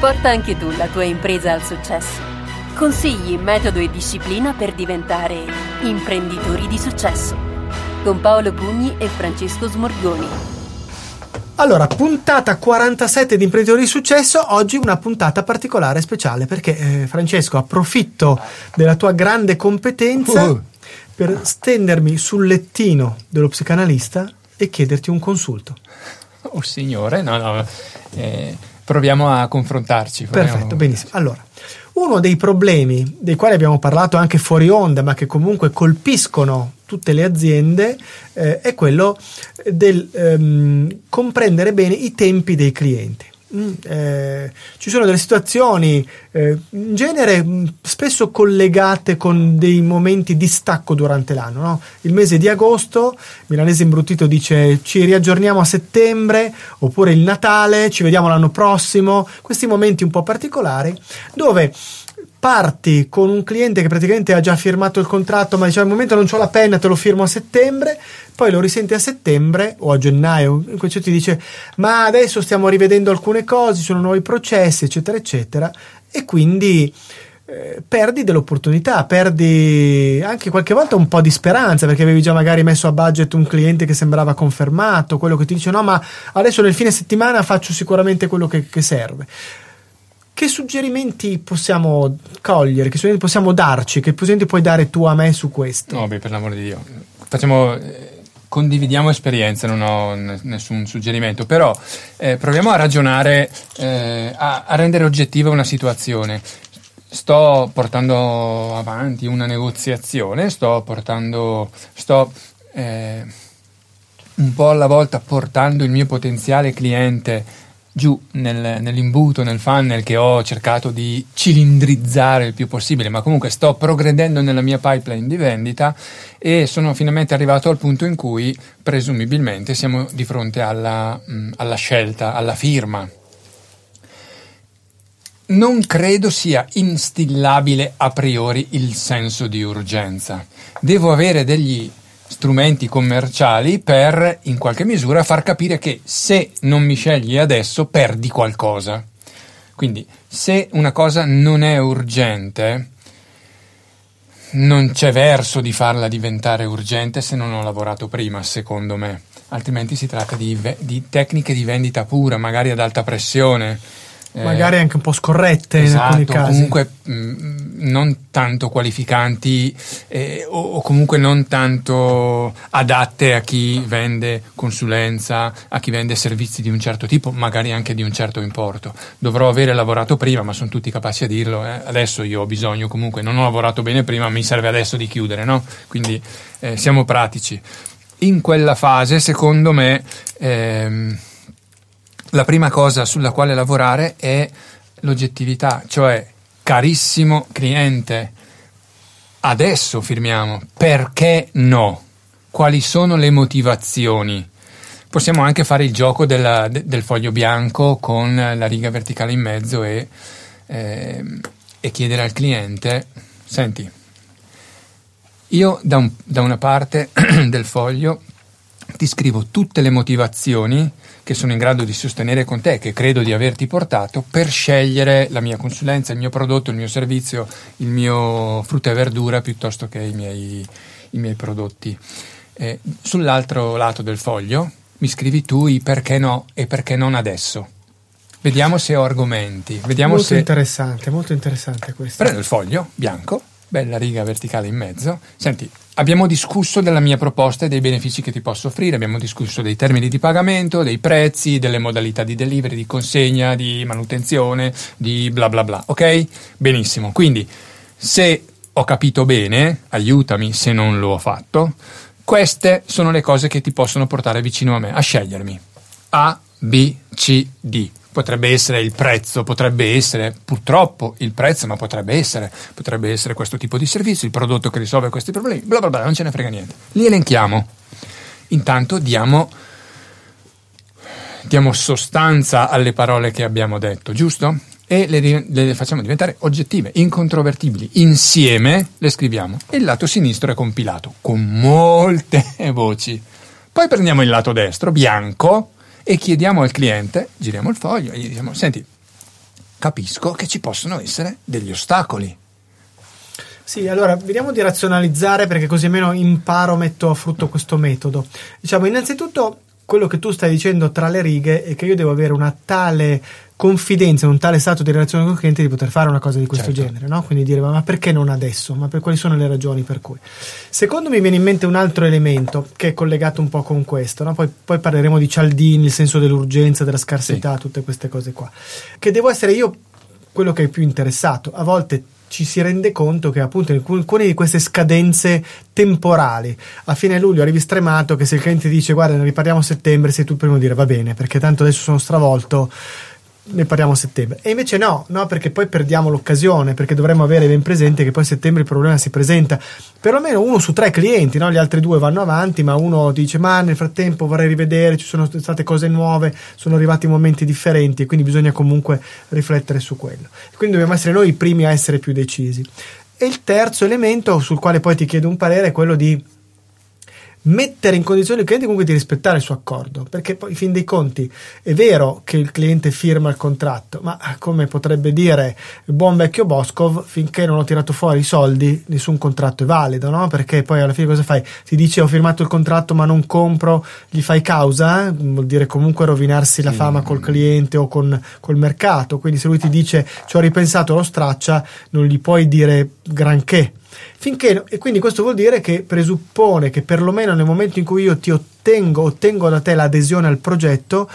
Porta anche tu la tua impresa al successo. Consigli, metodo e disciplina per diventare imprenditori di successo. Con Paolo Pugni e Francesco Smorgoni. Allora, puntata 47 di Imprenditori di Successo, oggi una puntata particolare, speciale, perché eh, Francesco, approfitto della tua grande competenza uh. per stendermi sul lettino dello psicanalista e chiederti un consulto. Oh signore, no, no, eh, proviamo a confrontarci. Proviamo... Perfetto, benissimo. Allora, uno dei problemi dei quali abbiamo parlato anche fuori onda, ma che comunque colpiscono tutte le aziende, eh, è quello del ehm, comprendere bene i tempi dei clienti. Mm, eh, ci sono delle situazioni eh, in genere mm, spesso collegate con dei momenti di stacco durante l'anno. No? Il mese di agosto, Milanese Imbruttito dice ci riaggiorniamo a settembre, oppure il Natale, ci vediamo l'anno prossimo, questi momenti un po' particolari dove parti con un cliente che praticamente ha già firmato il contratto, ma dice al momento non ho la penna, te lo firmo a settembre, poi lo risenti a settembre o a gennaio, in cui ti dice ma adesso stiamo rivedendo alcune cose, sono nuovi processi, eccetera, eccetera, e quindi eh, perdi dell'opportunità, perdi anche qualche volta un po' di speranza perché avevi già magari messo a budget un cliente che sembrava confermato, quello che ti dice no ma adesso nel fine settimana faccio sicuramente quello che, che serve. Che suggerimenti possiamo cogliere? Che suggerimenti possiamo darci? Che suggerimenti puoi dare tu a me su questo? No, beh, per l'amore di Dio. Facciamo eh, condividiamo esperienze, non ho n- nessun suggerimento, però eh, proviamo a ragionare, eh, a, a, rendere oggettiva una situazione. Sto portando avanti una negoziazione, sto portando, sto eh, un po' alla volta portando il mio potenziale cliente giù nel, nell'imbuto, nel funnel che ho cercato di cilindrizzare il più possibile, ma comunque sto progredendo nella mia pipeline di vendita e sono finalmente arrivato al punto in cui presumibilmente siamo di fronte alla, mh, alla scelta, alla firma. Non credo sia instillabile a priori il senso di urgenza. Devo avere degli strumenti commerciali per in qualche misura far capire che se non mi scegli adesso perdi qualcosa. Quindi se una cosa non è urgente, non c'è verso di farla diventare urgente se non ho lavorato prima, secondo me. Altrimenti si tratta di, di tecniche di vendita pura, magari ad alta pressione magari anche un po' scorrette esatto, in alcuni casi. comunque mh, mm, non tanto qualificanti eh, o, o, comunque non tanto adatte a chi vende consulenza, a chi vende servizi di un certo tipo, magari anche di un certo importo. Dovrò avere lavorato prima, ma sono tutti capaci a dirlo. Eh. Adesso io ho bisogno comunque, non ho lavorato bene prima, mi serve adesso di chiudere, no? Quindi eh, siamo pratici. In quella fase, secondo me, ehm, la prima cosa sulla quale lavorare è l'oggettività, cioè carissimo cliente, adesso firmiamo, perché no? Quali sono le motivazioni? Possiamo anche fare il gioco della, de, del foglio bianco con la riga verticale in mezzo e, eh, e chiedere al cliente, senti, io da, un, da una parte del foglio ti scrivo tutte le motivazioni che sono in grado di sostenere con te, che credo di averti portato, per scegliere la mia consulenza, il mio prodotto, il mio servizio, il mio frutta e verdura piuttosto che i miei, i miei prodotti. Eh, sull'altro lato del foglio mi scrivi tu i perché no e perché non adesso. Vediamo se ho argomenti. Vediamo molto se... interessante, molto interessante questo. Prendo il foglio bianco, bella riga verticale in mezzo. Senti, Abbiamo discusso della mia proposta e dei benefici che ti posso offrire, abbiamo discusso dei termini di pagamento, dei prezzi, delle modalità di delivery, di consegna, di manutenzione, di bla bla bla. Ok? Benissimo. Quindi, se ho capito bene, aiutami se non lo ho fatto, queste sono le cose che ti possono portare vicino a me, a scegliermi. A, B, C, D potrebbe essere il prezzo, potrebbe essere purtroppo il prezzo, ma potrebbe essere, potrebbe essere questo tipo di servizio, il prodotto che risolve questi problemi, bla bla bla, non ce ne frega niente. Li elenchiamo. Intanto diamo, diamo sostanza alle parole che abbiamo detto, giusto? E le, le, facciamo diventare oggettive, incontrovertibili. Insieme le scriviamo. E il lato sinistro è compilato con molte voci. Poi prendiamo il lato destro, bianco, e chiediamo al cliente, giriamo il foglio e gli diciamo, senti, capisco che ci possono essere degli ostacoli. Sì, allora vediamo di razionalizzare perché così almeno imparo, metto a frutto questo metodo. Diciamo, innanzitutto quello che tu stai dicendo tra le righe è che io devo avere una tale confidenza, un tale stato di relazione con il cliente di poter fare una cosa di questo certo. genere, no? Quindi dire ma perché non adesso? Ma per quali sono le ragioni per cui? Secondo me viene in mente un altro elemento che è collegato un po' con questo, no? poi, poi, parleremo di Cialdini, il senso dell'urgenza, della scarsità, sì. tutte queste cose qua. Che devo essere io quello che è più interessato. A volte ci si rende conto che appunto in alcune di queste scadenze temporali a fine luglio arrivi stremato che se il cliente dice guarda ne riparliamo a settembre sei tu il primo a dire va bene perché tanto adesso sono stravolto ne parliamo a settembre. E invece no, no, perché poi perdiamo l'occasione, perché dovremmo avere ben presente che poi a settembre il problema si presenta. Perlomeno uno su tre clienti, no? gli altri due vanno avanti, ma uno dice ma nel frattempo vorrei rivedere, ci sono state cose nuove, sono arrivati momenti differenti e quindi bisogna comunque riflettere su quello. Quindi dobbiamo essere noi i primi a essere più decisi. E il terzo elemento sul quale poi ti chiedo un parere è quello di mettere in condizione il cliente comunque di rispettare il suo accordo, perché poi in fin dei conti è vero che il cliente firma il contratto, ma come potrebbe dire il buon vecchio Boscov, finché non ho tirato fuori i soldi, nessun contratto è valido, no? Perché poi alla fine cosa fai? Ti dice ho firmato il contratto ma non compro, gli fai causa, vuol dire comunque rovinarsi la fama col cliente o con, col mercato, quindi se lui ti dice ci ho ripensato lo straccia, non gli puoi dire granché Finché, e quindi questo vuol dire che presuppone che perlomeno nel momento in cui io ti ottengo, ottengo da te l'adesione al progetto,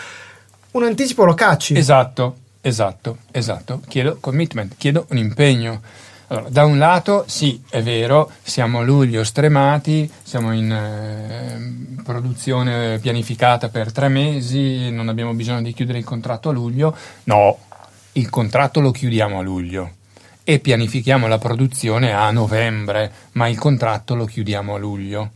un anticipo lo cacci. Esatto, esatto, esatto. Chiedo commitment, chiedo un impegno. Allora, da un lato, sì, è vero, siamo a luglio stremati, siamo in eh, produzione pianificata per tre mesi, non abbiamo bisogno di chiudere il contratto a luglio. No, il contratto lo chiudiamo a luglio e pianifichiamo la produzione a novembre, ma il contratto lo chiudiamo a luglio.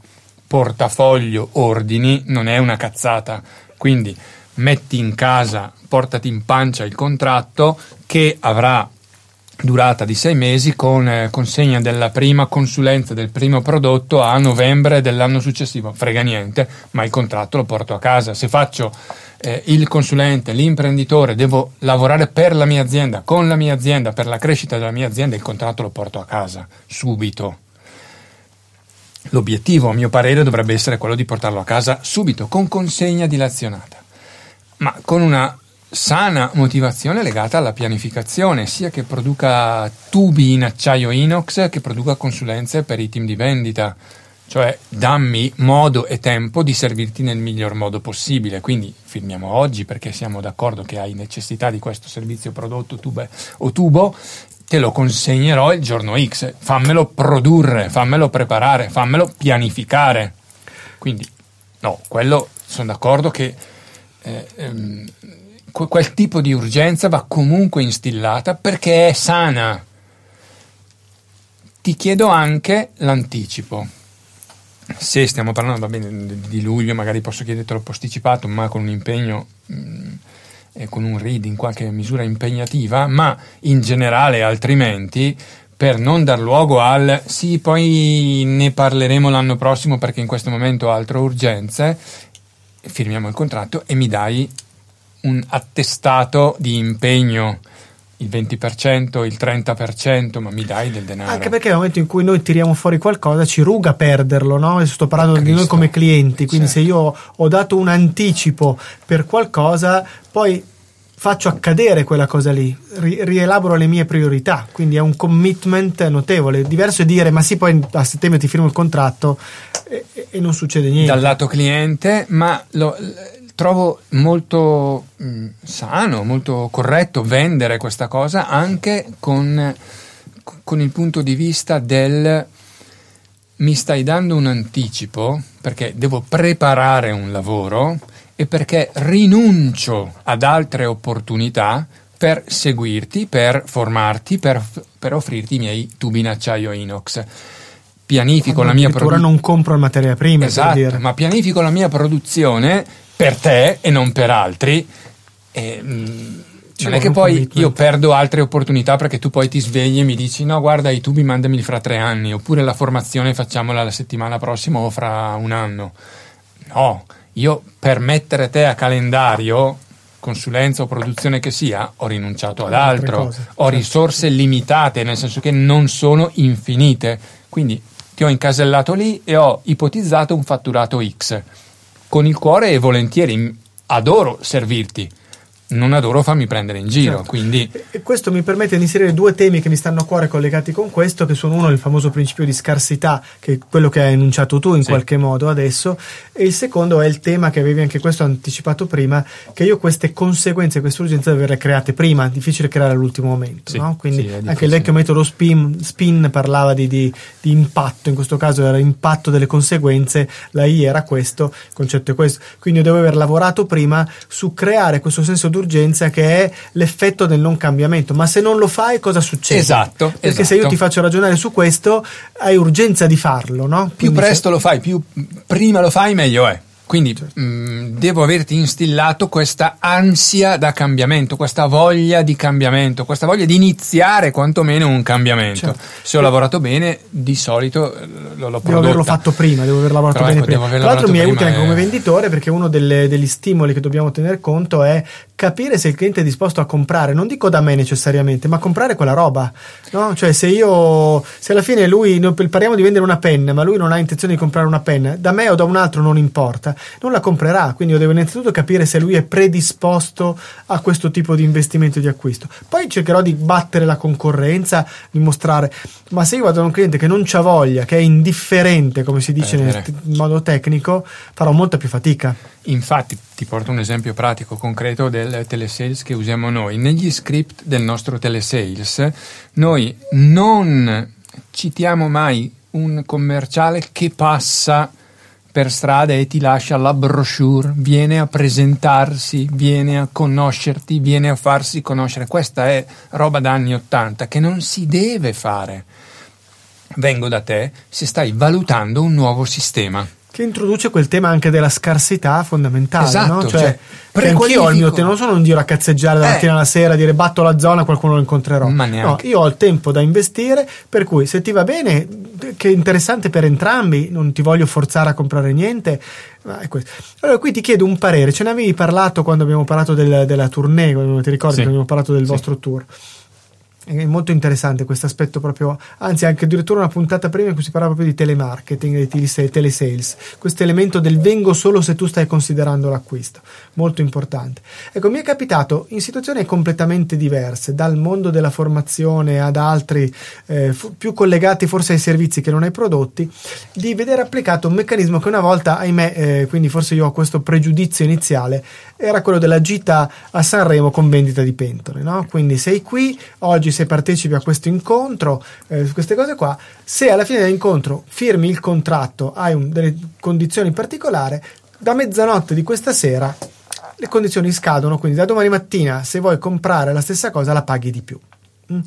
Portafoglio ordini non è una cazzata, quindi metti in casa, portati in pancia il contratto che avrà durata di sei mesi con eh, consegna della prima consulenza del primo prodotto a novembre dell'anno successivo. Frega niente, ma il contratto lo porto a casa. Se faccio eh, il consulente, l'imprenditore, devo lavorare per la mia azienda, con la mia azienda, per la crescita della mia azienda, il contratto lo porto a casa subito. L'obiettivo, a mio parere, dovrebbe essere quello di portarlo a casa subito, con consegna dilazionata, ma con una sana motivazione legata alla pianificazione, sia che produca tubi in acciaio inox che produca consulenze per i team di vendita cioè dammi modo e tempo di servirti nel miglior modo possibile. Quindi firmiamo oggi perché siamo d'accordo che hai necessità di questo servizio prodotto tube o tubo, te lo consegnerò il giorno X. Fammelo produrre, fammelo preparare, fammelo pianificare. Quindi, no, quello sono d'accordo che eh, ehm, quel tipo di urgenza va comunque instillata perché è sana. Ti chiedo anche l'anticipo se stiamo parlando bene, di luglio, magari posso chiedertelo posticipato, ma con un impegno mh, mm, e con un read in qualche misura impegnativa, ma in generale altrimenti per non dar luogo al sì, poi ne parleremo l'anno prossimo perché in questo momento ho altre urgenze, firmiamo il contratto e mi dai un attestato di impegno il 20%, il 30%, ma mi dai del denaro. Anche perché nel momento in cui noi tiriamo fuori qualcosa ci ruga perderlo, no? Sto parlando oh, di noi come clienti, quindi certo. se io ho dato un anticipo per qualcosa, poi faccio accadere quella cosa lì, ri- rielaboro le mie priorità, quindi è un commitment notevole. Diverso è dire ma sì, poi a settembre ti firmo il contratto e, e non succede niente. Dal lato cliente, ma lo, trovo molto mh, mm, sano, molto corretto vendere questa cosa anche con, con il punto di vista del mi stai dando un anticipo perché devo preparare un lavoro e perché rinuncio ad altre opportunità per seguirti, per formarti, per, per offrirti i miei tubi in acciaio inox. Pianifico la mia produzione. non compro la materia prima. Esatto, ma pianifico la mia produzione per te e non per altri. E, mh, mm, non è che poi io perdo altre opportunità perché tu poi ti svegli e mi dici no guarda i tubi mandameli fra tre anni oppure la formazione facciamola la settimana prossima o fra un anno. No, io per mettere te a calendario consulenza o produzione che sia, ho rinunciato ad altro, ho certo. risorse limitate, nel senso che non sono infinite. Quindi ti ho incasellato lì e ho ipotizzato un fatturato X. Con il cuore e volentieri. Adoro servirti non adoro farmi prendere in giro. Certo. Quindi... E questo mi permette di inserire due temi che mi stanno a cuore collegati con questo, che sono uno il famoso principio di scarsità, che è quello che hai enunciato tu in sì. qualche modo adesso, e il secondo è il tema che avevi anche questo anticipato prima, che io queste conseguenze, queste urgenze devo averle create prima, difficile creare all'ultimo momento. Sì, no? Quindi sì, anche il vecchio metodo spin, spin parlava di, di, di, impatto, in questo caso era impatto delle conseguenze, la I era questo, il concetto è questo. Quindi io devo aver lavorato prima su creare questo senso di d'urgenza che è l'effetto del non cambiamento. Ma se non lo fai, cosa succede? Esatto. Perché esatto. se io ti faccio ragionare su questo, hai urgenza di farlo, no? Più presto se... lo fai, più prima lo fai, meglio è. Quindi certo. mh, mm, devo averti instillato questa ansia da cambiamento, questa voglia di cambiamento, questa voglia di iniziare quantomeno un cambiamento. Certo. Se ho lavorato bene, di solito eh, lo, lo Devo averlo fatto prima, devo aver lavorato Però bene ecco, prima. Tra l'altro mi è utile anche come venditore perché uno delle, degli stimoli che dobbiamo tener conto è capire se il cliente è disposto a comprare, non dico da me necessariamente, ma comprare quella roba. No? Cioè se io, se alla fine lui, parliamo di vendere una penna, ma lui non ha intenzione di comprare una penna, da me o da un altro non importa non la comprerà. Quindi io devo innanzitutto capire se lui è predisposto a questo tipo di investimento di acquisto. Poi cercherò di battere la concorrenza, di mostrare, ma se io vado da un cliente che non c'ha voglia, che è indifferente, come si dice eh, in modo tecnico, farò molta più fatica. Infatti, ti porto un esempio pratico, concreto del telesales che usiamo noi. Negli script del nostro telesales, noi non citiamo mai un commerciale che passa per strada e ti lascia la brochure, viene a presentarsi, viene a conoscerti, viene a farsi conoscere. Questa è roba da anni Ottanta che non si deve fare. Vengo da te se stai valutando un nuovo sistema. Che introduce quel tema anche della scarsità fondamentale, esatto, no? Cioè, cioè anch'io ho il mio tempo, non sono un dio a cazzeggiare dalla mattina alla sera, dire batto la zona, qualcuno lo incontrerò. Ma no, io ho il tempo da investire, per cui se ti va bene, che è interessante per entrambi, non ti voglio forzare a comprare niente. Allora, qui ti chiedo un parere. Ce ne avevi parlato quando abbiamo parlato del, della tournée, ti ricordi sì. che abbiamo parlato del sì. vostro tour? È molto interessante questo aspetto proprio, anzi anche addirittura una puntata prima in cui si parlava proprio di telemarketing, di telesales, questo elemento del vengo solo se tu stai considerando l'acquisto, molto importante. Ecco, mi è capitato in situazioni completamente diverse, dal mondo della formazione ad altri eh, f- più collegati forse ai servizi che non ai prodotti, di vedere applicato un meccanismo che una volta, ahimè, eh, quindi forse io ho questo pregiudizio iniziale, era quello della gita a Sanremo con vendita di pentole, no? Quindi sei qui, oggi se partecipi a questo incontro, eh, queste cose qua, se alla fine dell'incontro firmi il contratto, hai un, delle condizioni particolari, da mezzanotte di questa sera le condizioni scadono, quindi da domani mattina se vuoi comprare la stessa cosa la paghi di più. Mm.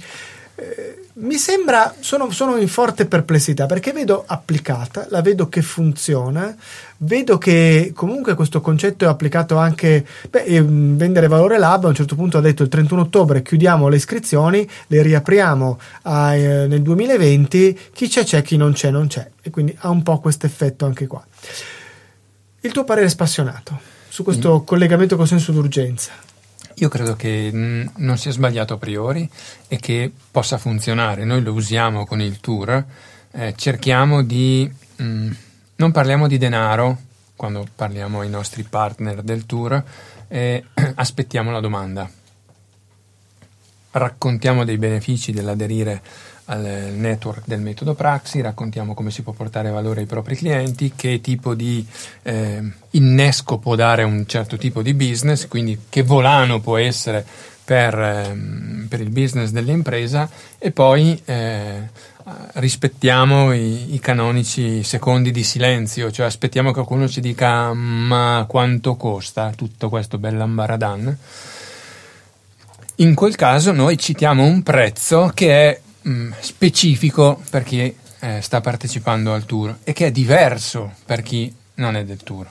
Eh, mi sembra, sono, sono, in forte perplessità perché vedo applicata, la vedo che funziona, vedo che comunque questo concetto è applicato anche, beh, ehm, vendere valore lab a un certo punto ha detto il 31 ottobre chiudiamo le iscrizioni, le riapriamo a, eh, nel 2020, chi c'è c'è, chi non c'è non c'è e quindi ha un po' questo effetto anche qua. Il tuo parere è spassionato su questo mm. collegamento con senso d'urgenza. Io credo che non sia sbagliato a priori e che possa funzionare. Noi lo usiamo con il tour, eh, cerchiamo di... Mh, non parliamo di denaro quando parliamo ai nostri partner del tour, eh, aspettiamo la domanda. Raccontiamo dei benefici dell'aderire al network del metodo Praxi, raccontiamo come si può portare valore ai propri clienti, che tipo di eh, innesco può dare un certo tipo di business, quindi che volano può essere per, ehm, per il business dell'impresa e poi eh, rispettiamo i, i, canonici secondi di silenzio, cioè aspettiamo che qualcuno ci dica ma quanto costa tutto questo bell'ambaradan. In quel caso noi citiamo un prezzo che è mh, mm, specifico per chi eh, sta partecipando al tour e che è diverso per chi non è del tour.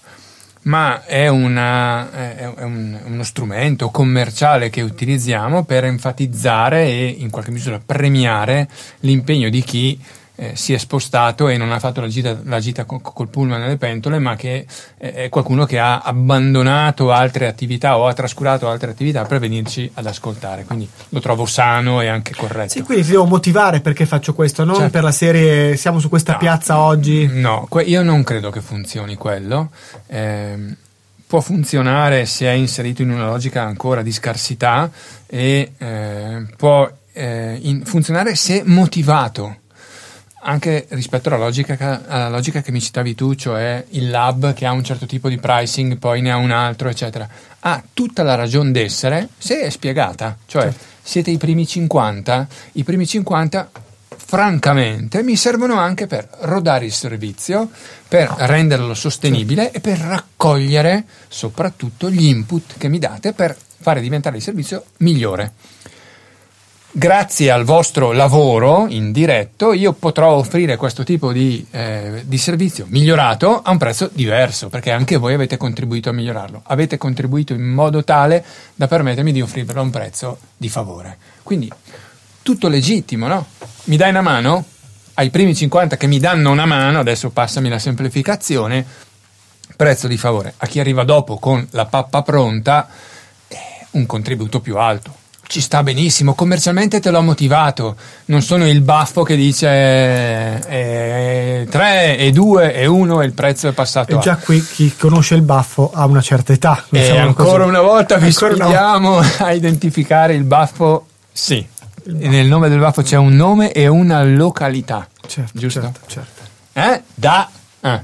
Ma è, una, è un, uno strumento commerciale che utilizziamo per enfatizzare e in qualche misura premiare l'impegno di chi eh, si è spostato e non ha fatto la gita, la gita col, col pullman nelle pentole, ma che eh, è qualcuno che ha abbandonato altre attività o ha trascurato altre attività per venirci ad ascoltare. Quindi lo trovo sano e anche corretto. Sì, quindi ti devo motivare perché faccio questo, non certo. per la serie siamo su questa no, piazza oggi. No, io non credo che funzioni quello. Eh, può funzionare se è inserito in una logica ancora di scarsità e eh, può eh, in, funzionare se motivato anche rispetto alla logica, alla logica, che mi citavi tu, cioè il lab che ha un certo tipo di pricing, poi ne ha un altro, eccetera, ha tutta la ragione d'essere se è spiegata. Cioè, certo. siete i primi 50, i primi 50 francamente mi servono anche per rodare il servizio, per renderlo sostenibile certo. e per raccogliere soprattutto gli input che mi date per fare diventare il servizio migliore grazie al vostro lavoro in diretto io potrò offrire questo tipo di, eh, di, servizio migliorato a un prezzo diverso perché anche voi avete contribuito a migliorarlo. Avete contribuito in modo tale da permettermi di offrirvelo a un prezzo di favore. Quindi tutto legittimo no? mi dai una mano? Ai primi 50 che mi danno una mano adesso passami la semplificazione prezzo di favore. A chi arriva dopo con la pappa pronta eh, un contributo più alto ci sta benissimo, commercialmente te l'ho motivato, non sono il baffo che dice 3 eh, e 2 e 1 e il prezzo è passato. E già qui chi conosce il baffo ha una certa età. E diciamo ancora così. una volta vi sfidiamo una... a identificare il baffo, sì, il nel nome del baffo c'è un nome e una località, certo, giusto? Certo, certo. Eh? Da... Ah.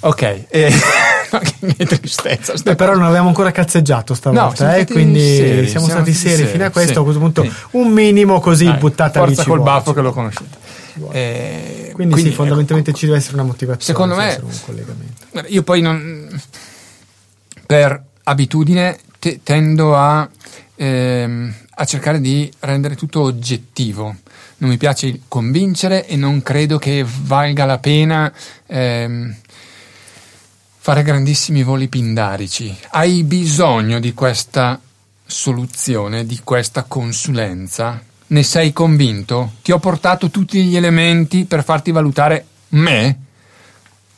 Ok. Eh. che tristezza. Beh, però non abbiamo ancora cazzeggiato stavolta, no, eh, quindi seri, siamo, siamo, stati seri, seri fino a questo. Sì, a questo punto, sì. un minimo così Dai, buttata forza lì. col baffo che lo conoscete. Eh, quindi, quindi, sì, fondamentalmente ecco, ci deve essere una motivazione. Secondo me, io poi non, per abitudine te, tendo a, ehm, a cercare di rendere tutto oggettivo non mi piace convincere e non credo che valga la pena ehm, fare grandissimi voli pindarici. Hai bisogno di questa soluzione, di questa consulenza? Ne sei convinto? Ti ho portato tutti gli elementi per farti valutare me?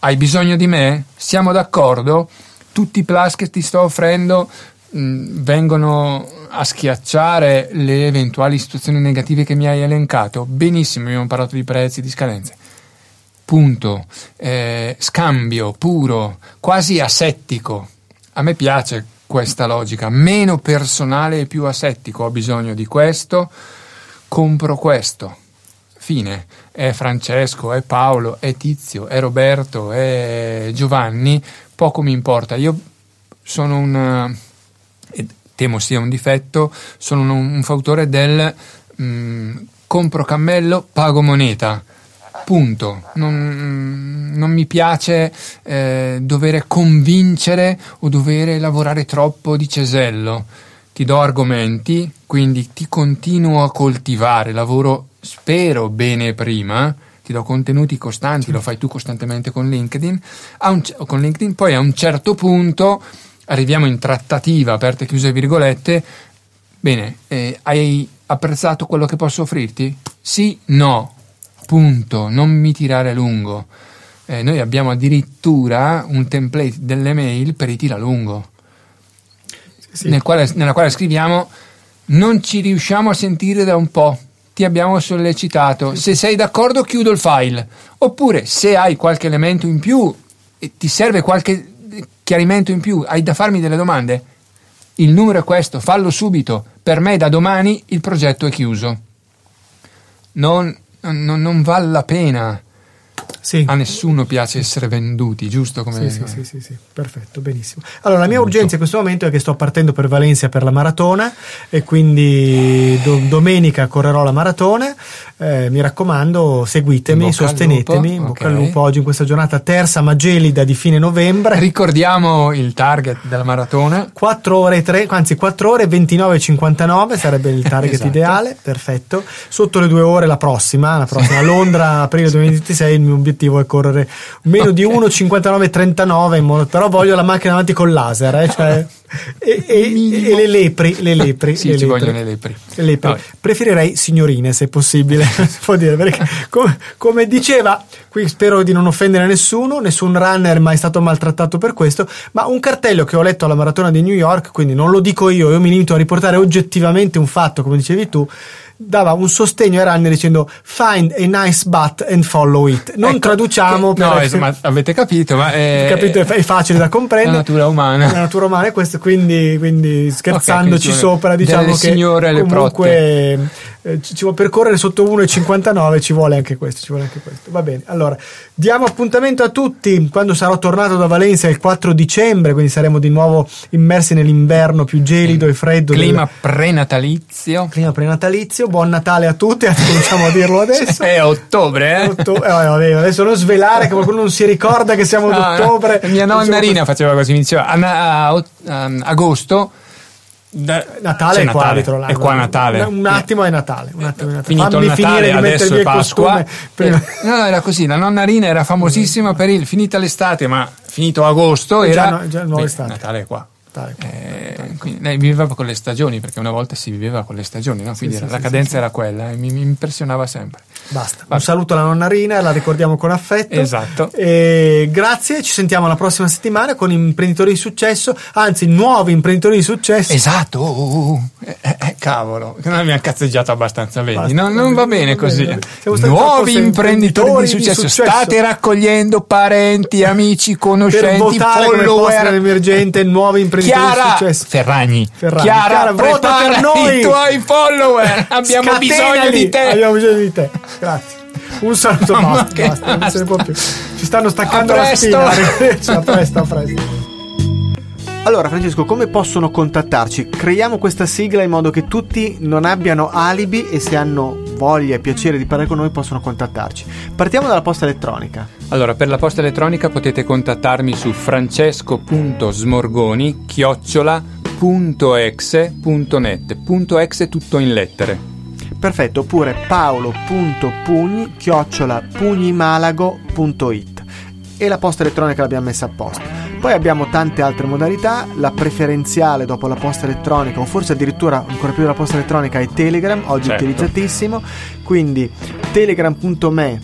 Hai bisogno di me? Siamo d'accordo? Tutti i plus che ti sto offrendo mh, mm, vengono a schiacciare le eventuali situazioni negative che mi hai elencato? Benissimo, abbiamo parlato di prezzi, di scadenze punto, eh, scambio puro, quasi asettico. A me piace questa logica, meno personale e più asettico, ho bisogno di questo, compro questo. Fine. È Francesco, è Paolo, è Tizio, è Roberto, è Giovanni, poco mi importa. Io sono un, e temo sia un difetto, sono un, un fautore del mh, mm, compro cammello, pago moneta punto. Non, non mi piace eh, dover convincere o dover lavorare troppo di cesello. Ti do argomenti, quindi ti continuo a coltivare, lavoro spero bene prima, ti do contenuti costanti, lo fai tu costantemente con LinkedIn, un, con LinkedIn poi a un certo punto arriviamo in trattativa, aperte e chiuse virgolette, bene, eh, hai apprezzato quello che posso offrirti? Sì, no, punto, non mi tirare lungo. Eh, noi abbiamo addirittura un template delle mail per i tira lungo, sì. nel quale, nella quale scriviamo non ci riusciamo a sentire da un po', ti abbiamo sollecitato, se sei d'accordo chiudo il file, oppure se hai qualche elemento in più e ti serve qualche chiarimento in più, hai da farmi delle domande, il numero è questo, fallo subito, per me da domani il progetto è chiuso. Non non, non vale la pena. Sì. A nessuno piace essere venduti, giusto? Come... Sì, sì, sì, sì, perfetto, benissimo. Allora, la mia urgenza in questo momento è che sto partendo per Valencia per la maratona e quindi do- domenica correrò la maratona. Eh, mi raccomando, seguitemi, sostenetemi. In bocca al lupo oggi in questa giornata terza ma gelida di fine novembre. Ricordiamo il target della maratona: 4 ore 3, anzi 4 ore 29,59 sarebbe il target esatto. ideale. Perfetto. Sotto le due ore la prossima, la prossima Londra, aprile 2026. Il mio obiettivo l'obiettivo è correre meno di 1,59,39 in modo, però voglio la macchina avanti con laser, eh, cioè, e, e- e le lepri, le lepri, Sì, le ci lepri. vogliono le lepri. Le lepri. Preferirei signorine se possibile, si può dire, perché come, come diceva, qui spero di non offendere nessuno, nessun runner è mai stato maltrattato per questo, ma un cartello che ho letto alla maratona di New York, quindi non lo dico io, io mi limito a riportare oggettivamente un fatto, come dicevi tu, dava un sostegno ai runner dicendo find a nice butt and follow it. Non Ecco, traduciamo che- no, insomma, avete capito, ma è, capito, è fa- è facile da comprendere. La natura umana. La natura umana è questo, quindi, quindi scherzandoci Ok, quindi sopra, diciamo che signore alle comunque eh, ci, ci vuole percorrere sotto 1,59 ci vuole anche questo, ci vuole anche questo. Va bene. Allora, diamo appuntamento a tutti quando sarò tornato da Valencia il 4 dicembre, quindi saremo di nuovo immersi nell'inverno più gelido e freddo clima del prenatalizio. clima prenatalizio. Buon Natale a tutti, cominciamo a dirlo adesso. È ottobre, eh? Otto- eh, vabbè, adesso non svelare che qualcuno non si ricorda che siamo ad No, no. ottobre. Mia nonna Rina faceva così, diceva a, a a agosto. da- Natale è qua dietro l'angolo. È qua Natale. Un, un attimo è Natale. Un attimo è Natale. Finito Fammi il Natale, finire di adesso mettervi è il costume. prima- Eh, no, no, era così. La nonna Rina era famosissima per il finita l'estate, ma finito agosto Già era. no- già nuova Beh, estate. Natale è qua. Natale. Eh, quindi lei viveva con le stagioni perché una volta si viveva con le stagioni, no? quindi sì, la sì, cadenza sì, era quella e mi, mi impressionava sempre. Basta. Vabbè. Un saluto alla nonna Rina, la ricordiamo con affetto. Esatto. E grazie, ci sentiamo la prossima settimana con imprenditori di successo, anzi nuovi imprenditori di successo. Esatto, eh, eh, eh, cavolo, non abbiamo cazzeggiato abbastanza, vedi? Basta. Non, va bene Va così. bene. Nuovi imprenditori di di successo. successo. state raccogliendo parenti, amici, per conoscenti, votare come posto follower. emergente nuovi imprenditori di Chiara. Ferragni, Ferragni. Chiara, Chiara, vota per noi. i tuoi follower. Abbiamo bisogno di te. Abbiamo bisogno di te. Grazie. Un saluto, Mamma, basta, che basta, non se ne può più. Ci stanno staccando A la presto. spina. A presto, a presto. Allora, Francesco, come possono contattarci? Creiamo questa sigla in modo che tutti non abbiano alibi e se hanno voglia e piacere di parlare con noi possono contattarci. Partiamo dalla posta elettronica. Allora, per la posta elettronica potete contattarmi su francesco.smorgoni chiocciola.exe.net. Exe tutto in lettere. Perfetto, oppure paolo.pugni chiocciola pugnimalago.it e la posta elettronica l'abbiamo messa apposta. Poi abbiamo tante altre modalità, la preferenziale dopo la posta elettronica o forse addirittura ancora più della posta elettronica è Telegram, oggi Certo. utilizzatissimo, quindi telegram.me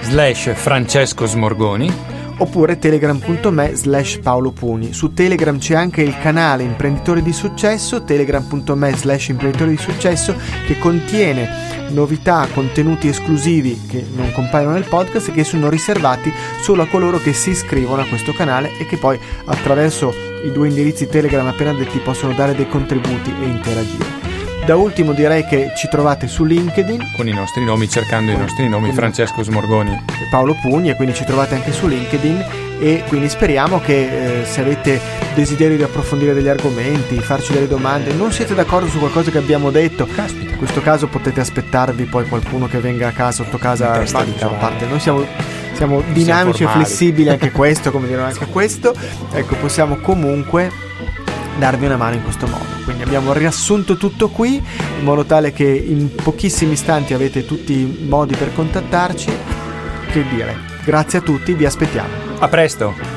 Slash Francesco Smorgoni. oppure telegram.me slash Paolo Pugni. Su Telegram c'è anche il canale Imprenditori di Successo, telegram.me slash Imprenditori di Successo, che contiene novità, contenuti esclusivi che non compaiono nel podcast e che sono riservati solo a coloro che si iscrivono a questo canale e che poi attraverso i due indirizzi Telegram appena detti possono dare dei contributi e interagire. Da ultimo direi che ci trovate su LinkedIn, Con i nostri nomi, cercando i nostri nomi, Francesco Smorgoni. Paolo Pugni e quindi ci trovate anche su LinkedIn e quindi speriamo che eh, se avete desiderio di approfondire degli argomenti, farci delle domande, non siete d'accordo su qualcosa che abbiamo detto, Caspita. in questo caso potete aspettarvi poi qualcuno che venga a casa sotto casa a parte noi siamo, siamo dinamici e formali. flessibili anche questo come dire anche questo ecco possiamo comunque darvi una mano in questo modo. Quindi abbiamo riassunto tutto qui in modo tale che in pochissimi istanti avete tutti i modi per contattarci. Che dire. Grazie a tutti vi aspettiamo. A presto.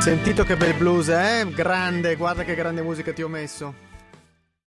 sentito che bel blues eh? Grande guarda che grande musica ti ho messo